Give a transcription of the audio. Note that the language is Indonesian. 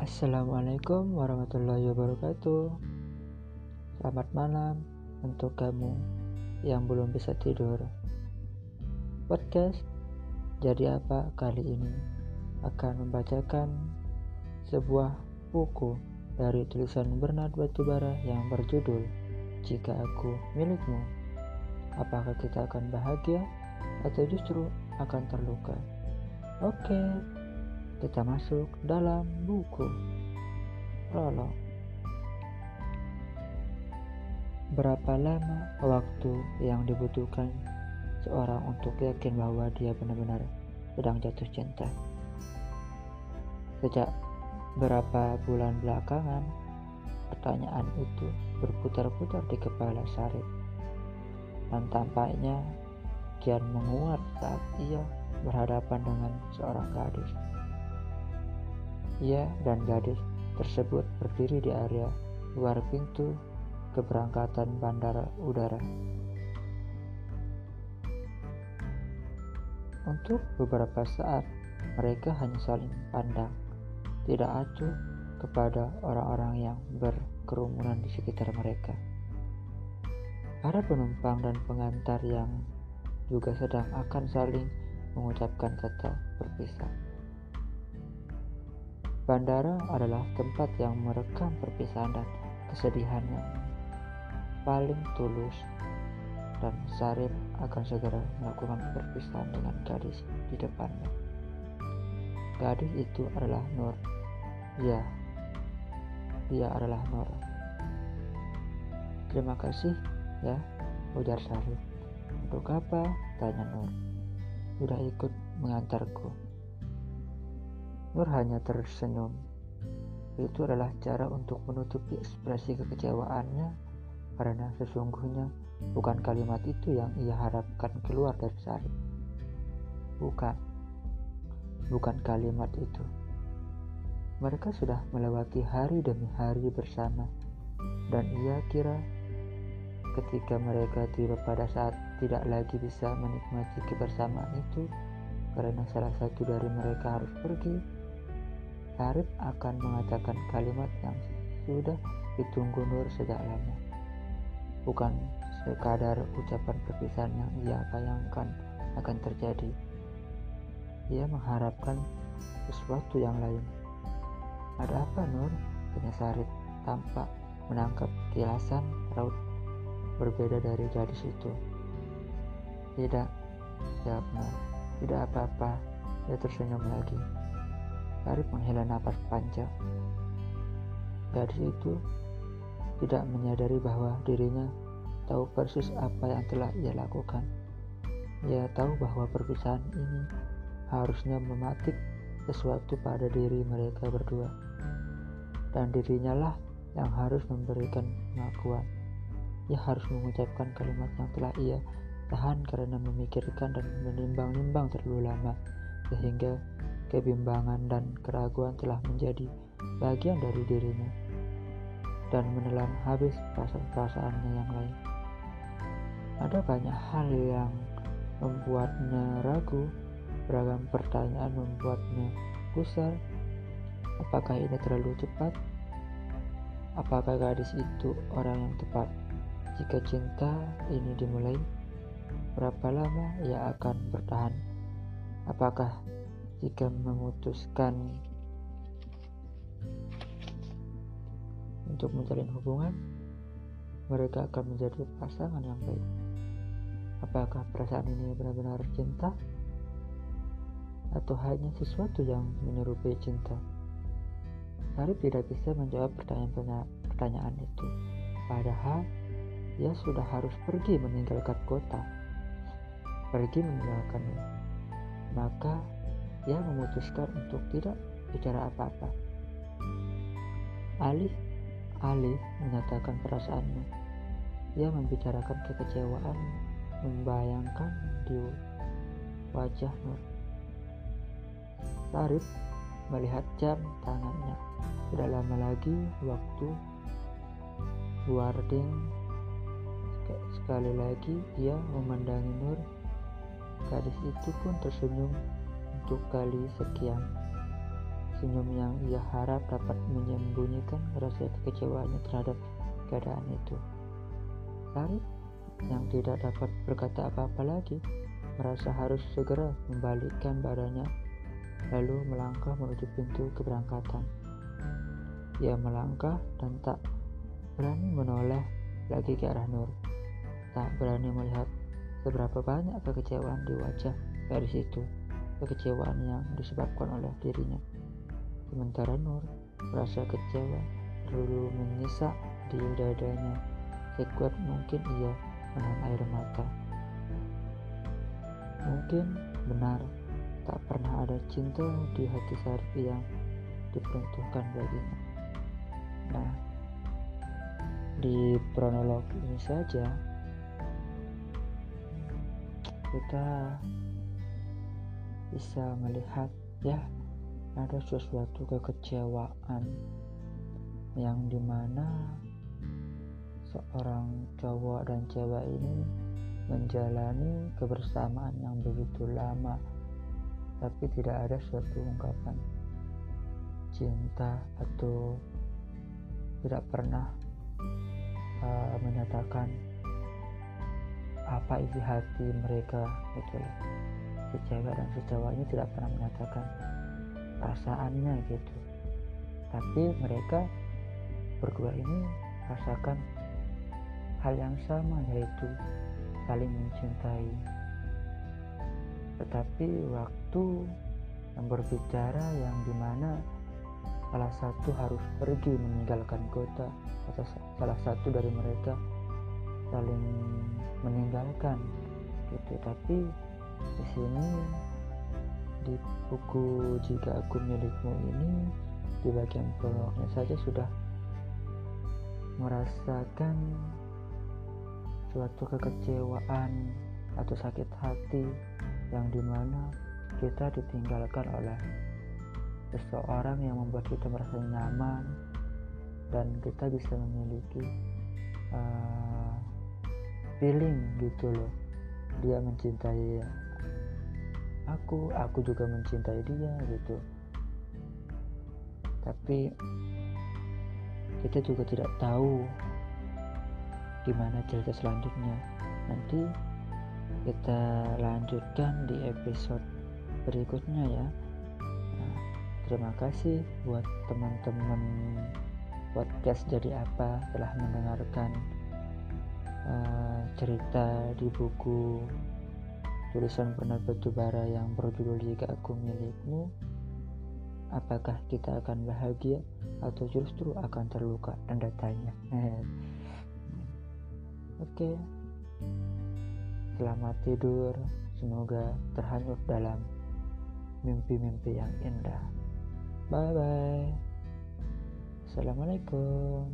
Assalamualaikum warahmatullahi wabarakatuh. Selamat malam untuk kamu yang belum bisa tidur. Podcast Jadi Apa kali ini akan membacakan sebuah buku dari tulisan Bernard Batubara yang berjudul Jika Aku Milikmu. Apakah kita akan bahagia atau justru akan terluka? Oke, kita masuk dalam buku. Prolog. Berapa lama waktu yang dibutuhkan seorang untuk yakin bahwa dia benar-benar sedang jatuh cinta? Sejak berapa bulan belakangan, pertanyaan itu berputar-putar di kepala Sarip. Dan tampaknya kian menguat saat ia berhadapan dengan seorang gadis. Ia dan gadis tersebut berdiri di area luar pintu keberangkatan bandara udara. Untuk beberapa saat, mereka hanya saling pandang, tidak acuh kepada orang-orang yang berkerumunan di sekitar mereka. Para penumpang dan pengantar yang juga sedang akan saling mengucapkan kata berpisah. Bandara adalah tempat yang merekam perpisahan dan kesedihan yang paling tulus dan Sarip akan segera melakukan perpisahan dengan gadis di depannya. Gadis itu adalah Nur. Ya, dia adalah Nur. Terima kasih ya, ujar Sarip. Untuk apa? Tanya Nur. Sudah ikut mengantarku. Nur hanya tersenyum. Itu adalah cara untuk menutupi ekspresi kekecewaannya karena sesungguhnya bukan kalimat itu yang ia harapkan keluar dari Sarip. Bukan, bukan kalimat itu. Mereka sudah melewati hari demi hari bersama, dan ia kira ketika mereka tiba pada saat tidak lagi bisa menikmati kebersamaan itu karena salah satu dari mereka harus pergi, Sarip akan mengatakan kalimat yang sudah ditunggu Nur sejak lama bukan sekadar ucapan perpisahan yang ia bayangkan akan terjadi. Ia mengharapkan sesuatu yang lain. Ada apa Nur? Tanya Sarip tampak menangkap kilasan raut berbeda dari gadis itu. Tidak, jawab Nur. Tidak apa-apa, dia tersenyum lagi. Sarip menghela nafas panjang. Gadis itu tidak menyadari bahwa dirinya tahu persis apa yang telah ia lakukan. Ia tahu bahwa perpisahan ini harusnya mematik sesuatu pada diri mereka berdua. Dan dirinya lah yang harus memberikan pengakuan. Ia harus mengucapkan kalimat yang telah ia tahan karena memikirkan dan menimbang-nimbang terlalu lama, sehingga kebimbangan dan keraguan telah menjadi bagian dari dirinya dan menelan habis perasaan-perasaannya yang lain. Ada banyak hal yang membuatnya ragu, beragam pertanyaan membuatnya gusar. Apakah ini terlalu cepat? Apakah gadis itu orang yang tepat? Jika cinta ini dimulai, berapa lama ia akan bertahan? Apakah jika memutuskan untuk menjalin hubungan, mereka akan menjadi pasangan yang baik. Apakah perasaan ini benar-benar cinta? Atau hanya sesuatu yang menyerupai cinta? Arif tidak bisa menjawab pertanyaan-pertanyaan itu. Padahal, ia sudah harus pergi meninggalkan kota. Pergi meninggalkannya. Maka, ia memutuskan untuk tidak bicara apa-apa. Alih Alif menyatakan perasaannya. Ia membicarakan kekecewaan, membayangkan di wajah Nur. Melihat jam tangannya. Tidak lama lagi waktu boarding. Sekali lagi ia memandangi Nur. Gadis itu pun tersenyum untuk kali sekian. Senyum yang ia harap dapat menyembunyikan rasa kekecewaannya terhadap keadaan itu. Sarip yang tidak dapat berkata apa-apa lagi merasa harus segera membalikkan badannya lalu melangkah menuju pintu keberangkatan. Ia melangkah dan tak berani menoleh lagi ke arah Nur. Tak berani melihat seberapa banyak kekecewaan di wajah gadis itu, kekecewaan yang disebabkan oleh dirinya. Sementara Nur merasa kecewa lalu menyesak di dadanya sekuat mungkin ia menahan air mata. Mungkin benar tak pernah ada cinta di hati Sarif yang diperuntukkan baginya. Nah, di kronolog ini saja kita bisa melihat ya ada sesuatu kekecewaan yang di mana seorang cowok dan cewek ini menjalani kebersamaan yang begitu lama tapi tidak ada suatu ungkapan cinta atau tidak pernah uh, menyatakan apa isi hati mereka gitu loh si cewek dan si cowoknya tidak pernah menyatakan perasaannya gitu. Tapi mereka berdua ini rasakan hal yang sama yaitu saling mencintai. Tetapi waktu yang berbicara yang di mana salah satu harus pergi meninggalkan kota atau salah satu dari mereka saling meninggalkan gitu. Tapi di sini di buku jika aku milikmu ini di bagian prolognya saja sudah merasakan suatu kekecewaan atau sakit hati yang di mana kita ditinggalkan oleh seseorang yang membuat kita merasa nyaman dan kita bisa memiliki feeling gitu loh. Dia mencintai aku aku juga mencintai dia gitu. Tapi kita juga tidak tahu gimana cerita selanjutnya. Nanti kita lanjutkan di episode berikutnya ya. Nah, terima kasih buat teman-teman podcast jadi apa telah mendengarkan cerita di buku tulisan Bernard Batubara yang berjudul Jika Aku Milikmu apakah kita akan bahagia atau justru akan terluka? Tanda tanya oke. Selamat tidur. Semoga terhanyut dalam mimpi-mimpi yang indah. Bye bye assalamualaikum